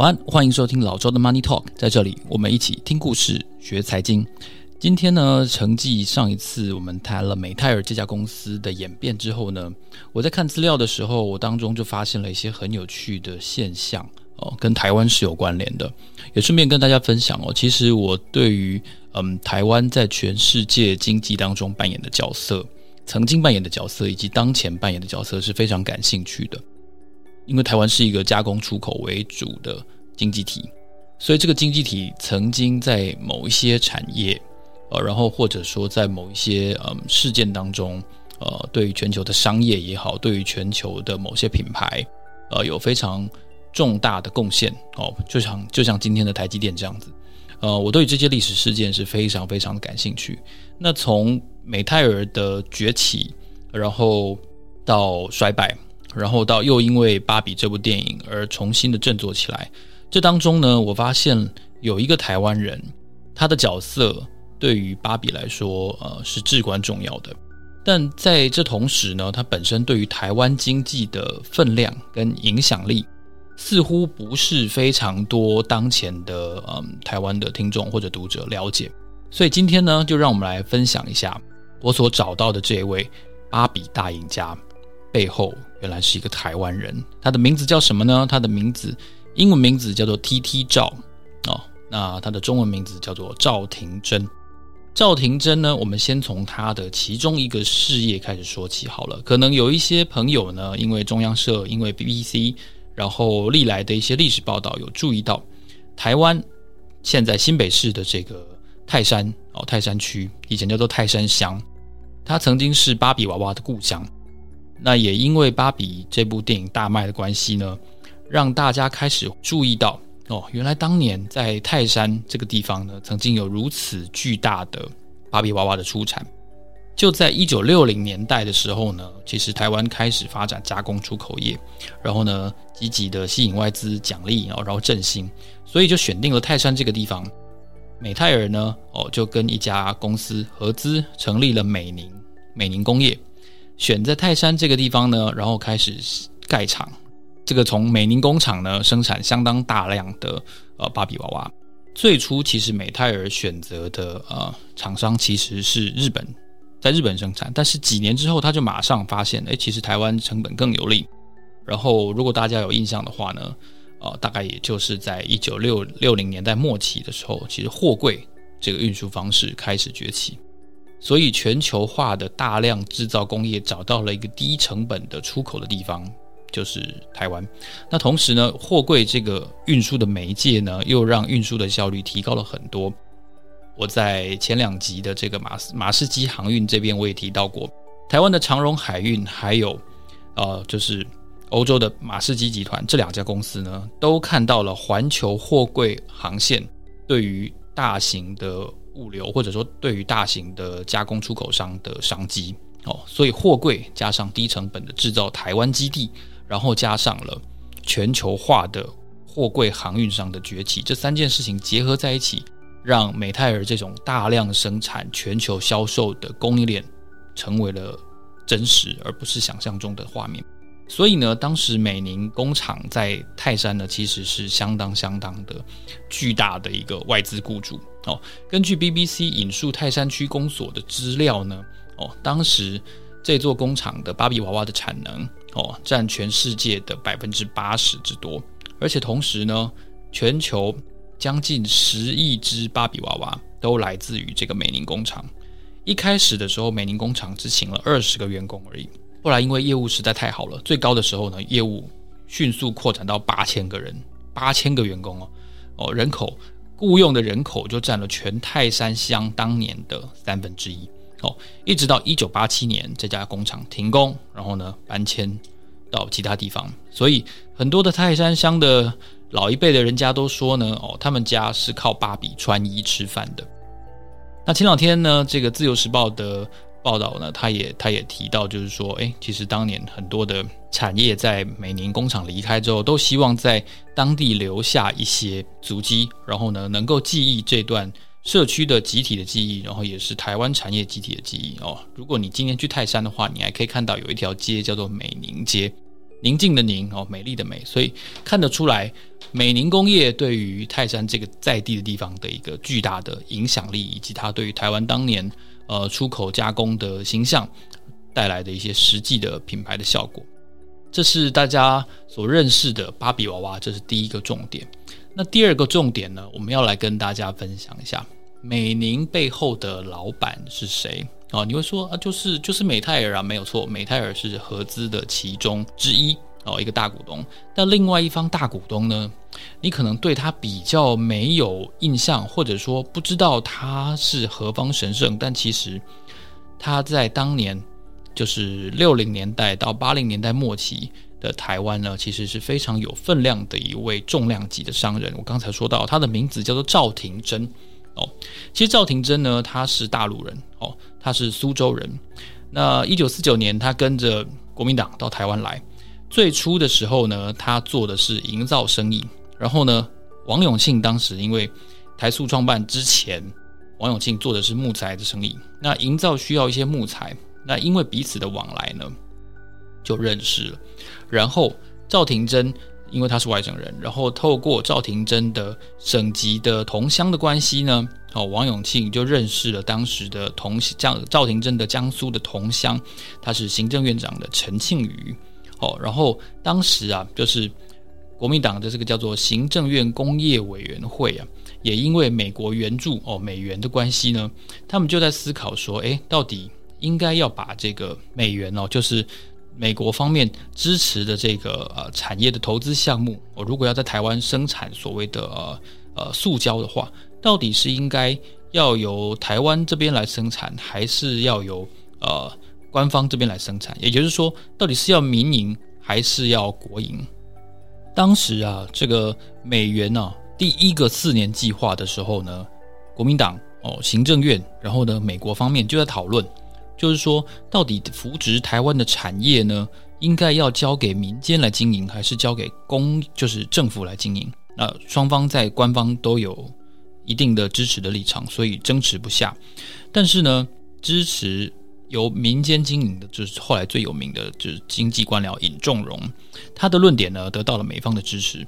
早安，欢迎收听老周的 Money Talk，在这里我们一起听故事、学财经。今天呢，承继上一次我们谈了美泰尔这家公司的演变之后呢，我在看资料的时候，我当中就发现了一些很有趣的现象哦，跟台湾是有关联的，也顺便跟大家分享哦。其实我对于嗯台湾在全世界经济当中扮演的角色，曾经扮演的角色，以及当前扮演的角色是非常感兴趣的。因为台湾是一个加工出口为主的经济体，所以这个经济体曾经在某一些产业，呃，然后或者说在某一些嗯事件当中，呃，对于全球的商业也好，对于全球的某些品牌，呃，有非常重大的贡献哦，就像就像今天的台积电这样子，呃，我对这些历史事件是非常非常的感兴趣。那从美泰尔的崛起，然后到衰败。然后到又因为《芭比》这部电影而重新的振作起来，这当中呢，我发现有一个台湾人，他的角色对于芭比来说，呃，是至关重要的。但在这同时呢，他本身对于台湾经济的分量跟影响力，似乎不是非常多当前的嗯台湾的听众或者读者了解。所以今天呢，就让我们来分享一下我所找到的这位芭比大赢家。背后原来是一个台湾人，他的名字叫什么呢？他的名字英文名字叫做 T.T. 赵哦，那他的中文名字叫做赵廷真。赵廷真呢，我们先从他的其中一个事业开始说起好了。可能有一些朋友呢，因为中央社、因为 BBC，然后历来的一些历史报道有注意到，台湾现在新北市的这个泰山哦，泰山区以前叫做泰山乡，它曾经是芭比娃娃的故乡。那也因为《芭比》这部电影大卖的关系呢，让大家开始注意到哦，原来当年在泰山这个地方呢，曾经有如此巨大的芭比娃娃的出产。就在一九六零年代的时候呢，其实台湾开始发展加工出口业，然后呢，积极的吸引外资奖励，然后然后振兴，所以就选定了泰山这个地方。美泰尔呢，哦，就跟一家公司合资成立了美宁美宁工业。选在泰山这个地方呢，然后开始盖厂。这个从美宁工厂呢生产相当大量的呃芭比娃娃。最初其实美泰尔选择的呃厂商其实是日本，在日本生产。但是几年之后，他就马上发现，哎，其实台湾成本更有利。然后如果大家有印象的话呢，呃，大概也就是在一九六六零年代末期的时候，其实货柜这个运输方式开始崛起。所以，全球化的大量制造工业找到了一个低成本的出口的地方，就是台湾。那同时呢，货柜这个运输的媒介呢，又让运输的效率提高了很多。我在前两集的这个马马士基航运这边我也提到过，台湾的长荣海运还有呃，就是欧洲的马士基集团这两家公司呢，都看到了环球货柜航线对于大型的。物流或者说对于大型的加工出口商的商机哦，所以货柜加上低成本的制造台湾基地，然后加上了全球化的货柜航运商的崛起，这三件事情结合在一起，让美泰尔这种大量生产、全球销售的供应链成为了真实，而不是想象中的画面。所以呢，当时美宁工厂在泰山呢，其实是相当相当的巨大的一个外资雇主哦。根据 BBC 引述泰山区公所的资料呢，哦，当时这座工厂的芭比娃娃的产能哦，占全世界的百分之八十之多，而且同时呢，全球将近十亿只芭比娃娃都来自于这个美宁工厂。一开始的时候，美宁工厂只请了二十个员工而已。后来因为业务实在太好了，最高的时候呢，业务迅速扩展到八千个人，八千个员工哦，哦，人口雇佣的人口就占了全泰山乡当年的三分之一哦，一直到一九八七年这家工厂停工，然后呢搬迁到其他地方，所以很多的泰山乡的老一辈的人家都说呢，哦，他们家是靠芭比穿衣吃饭的。那前两天呢，这个《自由时报》的。报道呢，他也他也提到，就是说，哎，其实当年很多的产业在美宁工厂离开之后，都希望在当地留下一些足迹，然后呢，能够记忆这段社区的集体的记忆，然后也是台湾产业集体的记忆哦。如果你今天去泰山的话，你还可以看到有一条街叫做美宁街，宁静的宁哦，美丽的美，所以看得出来，美宁工业对于泰山这个在地的地方的一个巨大的影响力，以及它对于台湾当年呃出口加工的形象带来的一些实际的品牌的效果，这是大家所认识的芭比娃娃，这是第一个重点。那第二个重点呢，我们要来跟大家分享一下美宁背后的老板是谁啊？你会说啊，就是就是美泰尔啊，没有错，美泰尔是合资的其中之一哦，一个大股东。但另外一方大股东呢，你可能对他比较没有印象，或者说不知道他是何方神圣。但其实他在当年，就是六零年代到八零年代末期。的台湾呢，其实是非常有分量的一位重量级的商人。我刚才说到，他的名字叫做赵廷珍哦。其实赵廷珍呢，他是大陆人哦，他是苏州人。那一九四九年，他跟着国民党到台湾来。最初的时候呢，他做的是营造生意。然后呢，王永庆当时因为台塑创办之前，王永庆做的是木材的生意。那营造需要一些木材，那因为彼此的往来呢，就认识了。然后赵廷珍，因为他是外省人，然后透过赵廷珍的省级的同乡的关系呢，哦，王永庆就认识了当时的同江赵廷珍的江苏的同乡，他是行政院长的陈庆余，哦，然后当时啊，就是国民党的这个叫做行政院工业委员会啊，也因为美国援助哦美元的关系呢，他们就在思考说，哎，到底应该要把这个美元哦，就是。美国方面支持的这个呃产业的投资项目，我如果要在台湾生产所谓的呃呃塑胶的话，到底是应该要由台湾这边来生产，还是要由呃官方这边来生产？也就是说，到底是要民营还是要国营？当时啊，这个美元呢、第一个四年计划的时候呢，国民党哦行政院，然后呢美国方面就在讨论。就是说，到底扶植台湾的产业呢，应该要交给民间来经营，还是交给公，就是政府来经营？那双方在官方都有一定的支持的立场，所以争持不下。但是呢，支持由民间经营的，就是后来最有名的，就是经济官僚尹仲荣，他的论点呢，得到了美方的支持。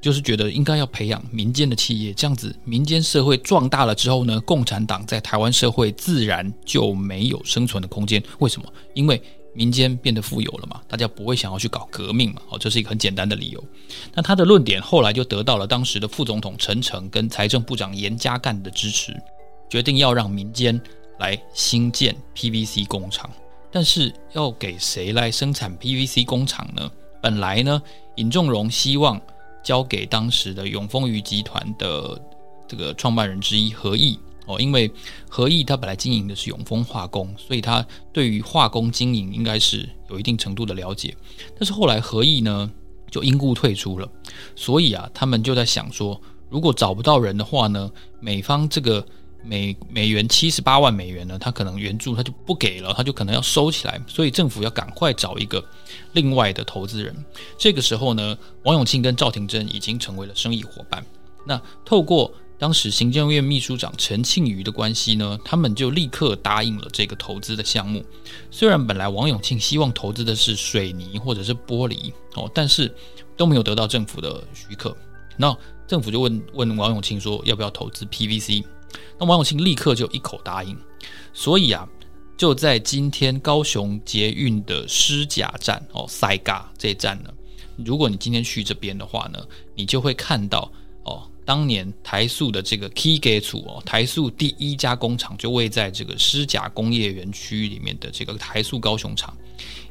就是觉得应该要培养民间的企业，这样子民间社会壮大了之后呢，共产党在台湾社会自然就没有生存的空间。为什么？因为民间变得富有了嘛，大家不会想要去搞革命嘛。哦，这是一个很简单的理由。那他的论点后来就得到了当时的副总统陈诚跟财政部长严家淦的支持，决定要让民间来兴建 PVC 工厂。但是要给谁来生产 PVC 工厂呢？本来呢，尹仲荣希望。交给当时的永丰余集团的这个创办人之一何毅哦，因为何毅他本来经营的是永丰化工，所以他对于化工经营应该是有一定程度的了解。但是后来何毅呢就因故退出了，所以啊，他们就在想说，如果找不到人的话呢，美方这个。美美元七十八万美元呢，他可能援助他就不给了，他就可能要收起来，所以政府要赶快找一个另外的投资人。这个时候呢，王永庆跟赵廷珍已经成为了生意伙伴。那透过当时行政院秘书长陈庆余的关系呢，他们就立刻答应了这个投资的项目。虽然本来王永庆希望投资的是水泥或者是玻璃哦，但是都没有得到政府的许可。那政府就问问王永庆说，要不要投资 PVC？那王永庆立刻就一口答应，所以啊，就在今天高雄捷运的狮甲站哦，塞嘎这一站呢，如果你今天去这边的话呢，你就会看到哦，当年台塑的这个 Key Gate 哦，台塑第一家工厂就位在这个狮甲工业园区里面的这个台塑高雄厂。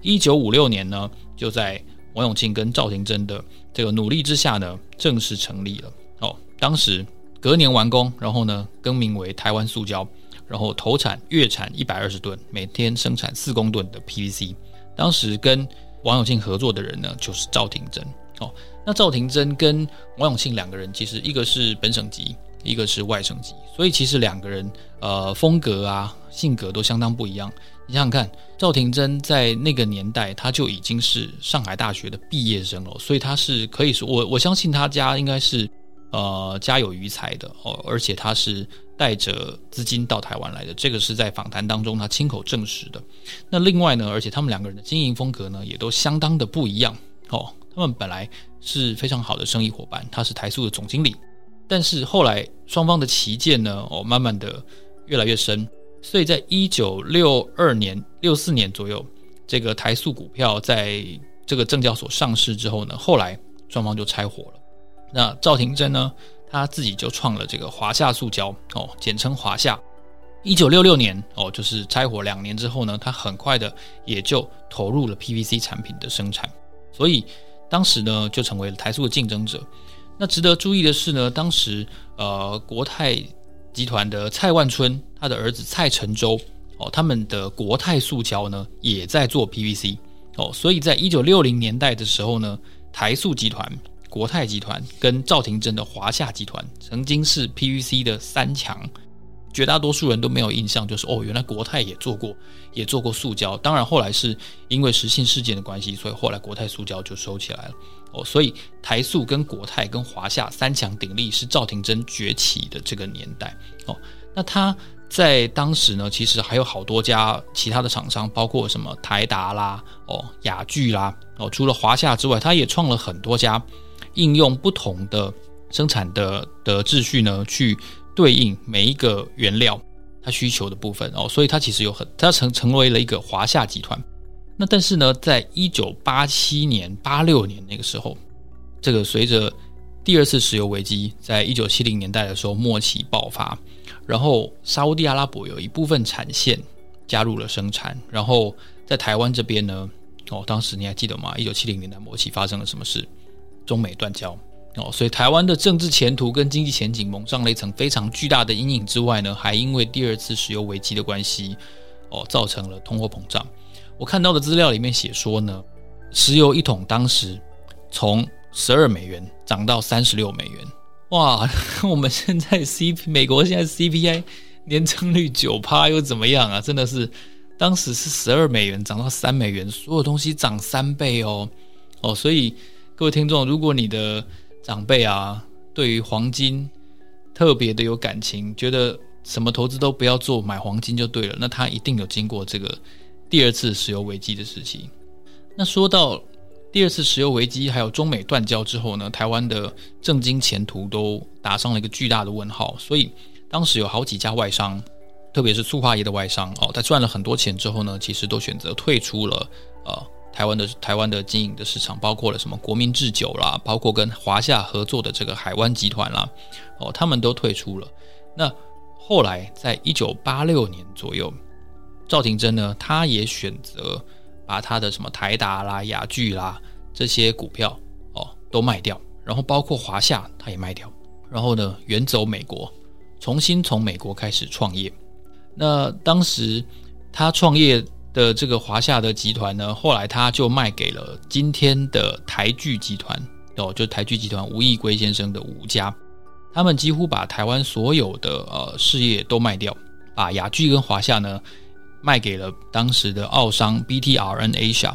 一九五六年呢，就在王永庆跟赵廷珍的这个努力之下呢，正式成立了哦，当时。隔年完工，然后呢，更名为台湾塑胶，然后投产月产一百二十吨，每天生产四公吨的 PVC。当时跟王永庆合作的人呢，就是赵廷珍。哦，那赵廷珍跟王永庆两个人，其实一个是本省籍，一个是外省籍，所以其实两个人呃风格啊、性格都相当不一样。你想想看，赵廷珍在那个年代他就已经是上海大学的毕业生了，所以他是可以说，我我相信他家应该是。呃，家有余财的哦，而且他是带着资金到台湾来的，这个是在访谈当中他亲口证实的。那另外呢，而且他们两个人的经营风格呢，也都相当的不一样哦。他们本来是非常好的生意伙伴，他是台塑的总经理，但是后来双方的旗舰呢，哦，慢慢的越来越深，所以在一九六二年、六四年左右，这个台塑股票在这个证交所上市之后呢，后来双方就拆伙了。那赵廷珍呢，他自己就创了这个华夏塑胶，哦，简称华夏。一九六六年，哦，就是拆伙两年之后呢，他很快的也就投入了 PVC 产品的生产，所以当时呢就成为了台塑的竞争者。那值得注意的是呢，当时呃国泰集团的蔡万春，他的儿子蔡成洲，哦，他们的国泰塑胶呢也在做 PVC，哦，所以在一九六零年代的时候呢，台塑集团、国泰集团跟赵廷珍的华夏集团曾经是 PVC 的三强。绝大多数人都没有印象，就是哦，原来国泰也做过，也做过塑胶。当然后来是因为实信事件的关系，所以后来国泰塑胶就收起来了。哦，所以台塑跟国泰跟华夏三强鼎立是赵廷珍崛起的这个年代。哦，那他在当时呢，其实还有好多家其他的厂商，包括什么台达啦、哦雅聚啦，哦除了华夏之外，他也创了很多家，应用不同的生产的的秩序呢去。对应每一个原料，它需求的部分哦，所以它其实有很，它成成为了一个华夏集团。那但是呢，在一九八七年、八六年那个时候，这个随着第二次石油危机在一九七零年代的时候末期爆发，然后沙乌地阿拉伯有一部分产线加入了生产，然后在台湾这边呢，哦，当时你还记得吗？一九七零年代末期发生了什么事？中美断交。哦，所以台湾的政治前途跟经济前景蒙上了一层非常巨大的阴影之外呢，还因为第二次石油危机的关系，哦，造成了通货膨胀。我看到的资料里面写说呢，石油一桶当时从十二美元涨到三十六美元，哇！我们现在 C 美国现在 C P I 年增率九趴又怎么样啊？真的是当时是十二美元涨到三美元，所有东西涨三倍哦哦，所以各位听众，如果你的长辈啊，对于黄金特别的有感情，觉得什么投资都不要做，买黄金就对了。那他一定有经过这个第二次石油危机的时期。那说到第二次石油危机，还有中美断交之后呢，台湾的政经前途都打上了一个巨大的问号。所以当时有好几家外商，特别是塑化业的外商哦，在赚了很多钱之后呢，其实都选择退出了呃。台湾的台湾的经营的市场包括了什么国民制酒啦，包括跟华夏合作的这个海湾集团啦，哦，他们都退出了。那后来在一九八六年左右，赵廷珍呢，他也选择把他的什么台达啦、雅聚啦这些股票哦都卖掉，然后包括华夏他也卖掉，然后呢远走美国，重新从美国开始创业。那当时他创业。的这个华夏的集团呢，后来他就卖给了今天的台剧集团哦，就台剧集团吴义圭先生的吴家，他们几乎把台湾所有的呃事业都卖掉，把雅剧跟华夏呢卖给了当时的澳商 BTRN Asia。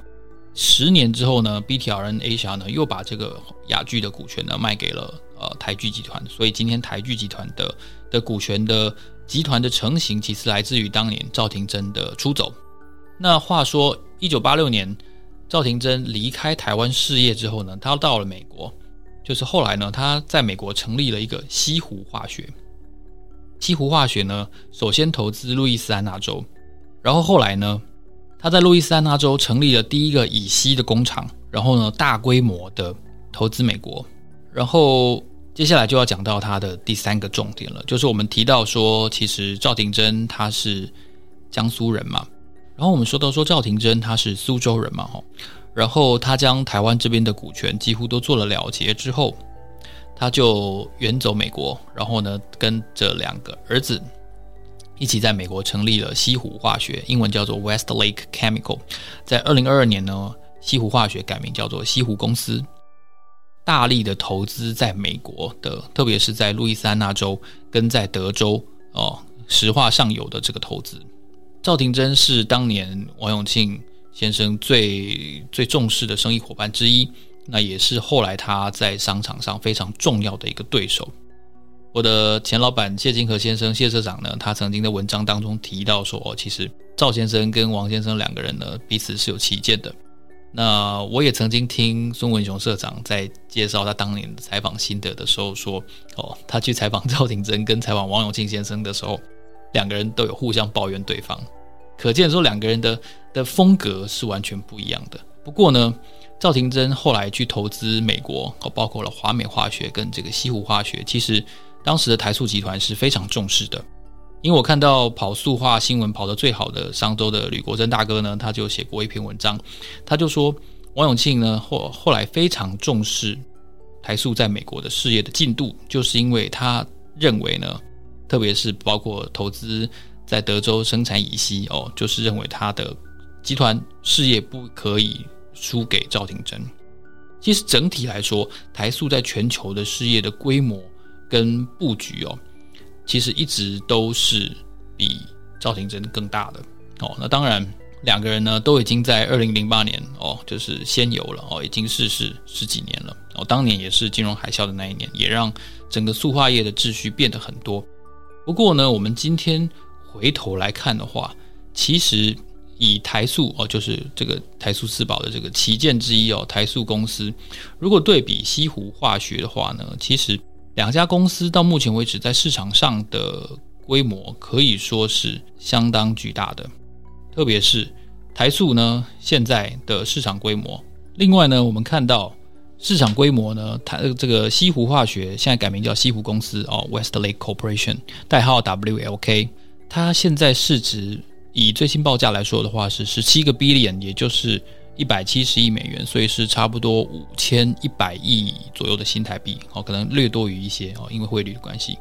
十年之后呢，BTRN Asia 呢又把这个雅剧的股权呢卖给了呃台剧集团，所以今天台剧集团的的股权的集团的成型，其实来自于当年赵廷珍的出走。那话说，一九八六年，赵廷珍离开台湾事业之后呢，他到了美国，就是后来呢，他在美国成立了一个西湖化学。西湖化学呢，首先投资路易斯安那州，然后后来呢，他在路易斯安那州成立了第一个乙烯的工厂，然后呢，大规模的投资美国。然后接下来就要讲到他的第三个重点了，就是我们提到说，其实赵廷珍他是江苏人嘛。然后我们说到说赵廷珍他是苏州人嘛，哈，然后他将台湾这边的股权几乎都做了了结之后，他就远走美国，然后呢，跟着两个儿子一起在美国成立了西湖化学，英文叫做 Westlake Chemical。在二零二二年呢，西湖化学改名叫做西湖公司，大力的投资在美国的，特别是在路易斯安那州跟在德州哦，石化上游的这个投资。赵廷珍是当年王永庆先生最最重视的生意伙伴之一，那也是后来他在商场上非常重要的一个对手。我的前老板谢金河先生谢社长呢，他曾经在文章当中提到说，哦，其实赵先生跟王先生两个人呢，彼此是有歧见的。那我也曾经听孙文雄社长在介绍他当年采访心得的时候说，哦，他去采访赵廷珍跟采访王永庆先生的时候，两个人都有互相抱怨对方，可见说两个人的的风格是完全不一样的。不过呢，赵廷珍后来去投资美国，哦，包括了华美化学跟这个西湖化学，其实当时的台塑集团是非常重视的。因为我看到跑塑化新闻跑得最好的商周的吕国珍大哥呢，他就写过一篇文章，他就说王永庆呢后后来非常重视台塑在美国的事业的进度，就是因为他认为呢，特别是包括投资在德州生产乙烯哦，就是认为他的集团事业不可以输给赵廷珍。其实整体来说，台塑在全球的事业的规模跟布局哦。其实一直都是比赵廷珍更大的哦。那当然，两个人呢都已经在二零零八年哦，就是仙游了哦，已经逝世十几年了哦。当年也是金融海啸的那一年，也让整个塑化业的秩序变得很多。不过呢，我们今天回头来看的话，其实以台塑哦，就是这个台塑四宝的这个旗舰之一哦，台塑公司，如果对比西湖化学的话呢，其实。两家公司到目前为止在市场上的规模可以说是相当巨大的，特别是台塑呢现在的市场规模。另外呢，我们看到市场规模呢，它这个西湖化学现在改名叫西湖公司哦，Westlake Corporation，代号 WLK，它现在市值以最新报价来说的话是十七个 billion，也就是。一百七十亿美元，所以是差不多五千一百亿左右的新台币，哦，可能略多于一些哦，因为汇率的关系。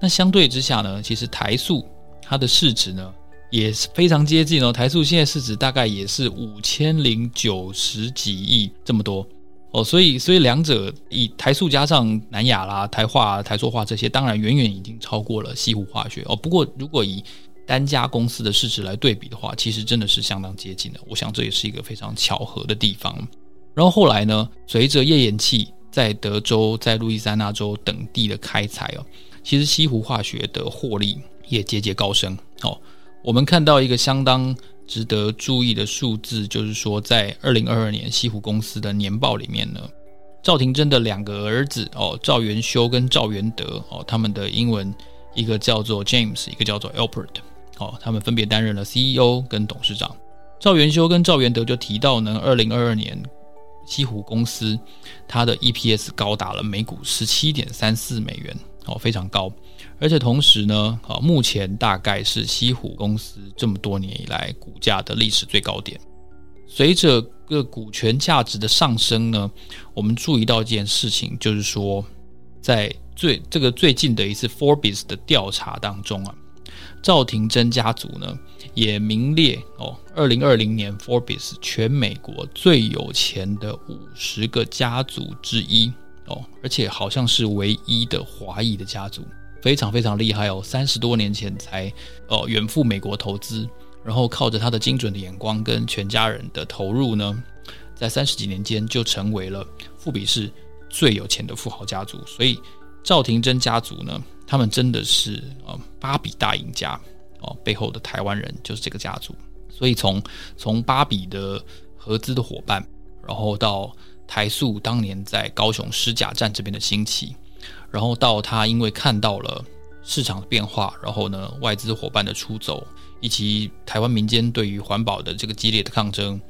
那相对之下呢，其实台塑它的市值呢也是非常接近哦，台塑现在市值大概也是五千零九十几亿这么多哦，所以所以两者以台塑加上南亚啦、台化、台塑化这些，当然远远已经超过了西湖化学哦。不过如果以单家公司的市值来对比的话，其实真的是相当接近的。我想这也是一个非常巧合的地方。然后后来呢，随着页岩气在德州、在路易斯安那州等地的开采哦，其实西湖化学的获利也节节高升。哦，我们看到一个相当值得注意的数字，就是说在二零二二年西湖公司的年报里面呢，赵廷珍的两个儿子哦，赵元修跟赵元德哦，他们的英文一个叫做 James，一个叫做 Albert。哦，他们分别担任了 CEO 跟董事长。赵元修跟赵元德就提到呢，二零二二年西湖公司它的 EPS 高达了每股十七点三四美元，哦，非常高。而且同时呢，啊，目前大概是西湖公司这么多年以来股价的历史最高点。随着个股权价值的上升呢，我们注意到一件事情，就是说，在最这个最近的一次 Forbes 的调查当中啊。赵廷珍家族呢，也名列哦，二零二零年 Forbes 全美国最有钱的五十个家族之一哦，而且好像是唯一的华裔的家族，非常非常厉害哦。三十多年前才哦远赴美国投资，然后靠着他的精准的眼光跟全家人的投入呢，在三十几年间就成为了富比士最有钱的富豪家族。所以赵廷珍家族呢。他们真的是呃芭比大赢家哦，背后的台湾人就是这个家族。所以从从芭比的合资的伙伴，然后到台塑当年在高雄狮甲站这边的兴起，然后到他因为看到了市场的变化，然后呢外资伙伴的出走，以及台湾民间对于环保的这个激烈的抗争，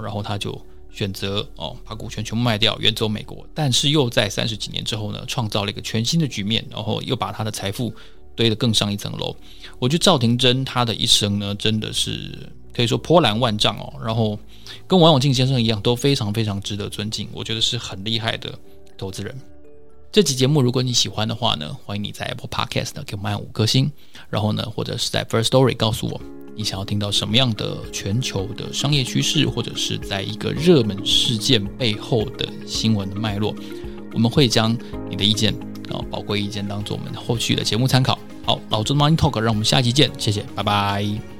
然后他就。选择哦，把股权全部卖掉，远走美国，但是又在三十几年之后呢，创造了一个全新的局面，然后又把他的财富堆得更上一层楼。我觉得赵廷珍他的一生呢，真的是可以说波澜万丈哦。然后跟王永庆先生一样，都非常非常值得尊敬。我觉得是很厉害的投资人。这期节目如果你喜欢的话呢，欢迎你在 Apple Podcast 呢给我们按五颗星，然后呢，或者是在 First Story 告诉我。你想要听到什么样的全球的商业趋势，或者是在一个热门事件背后的新闻的脉络，我们会将你的意见啊，宝贵意见当做我们后续的节目参考。好，老周的 Money Talk，让我们下期见，谢谢，拜拜。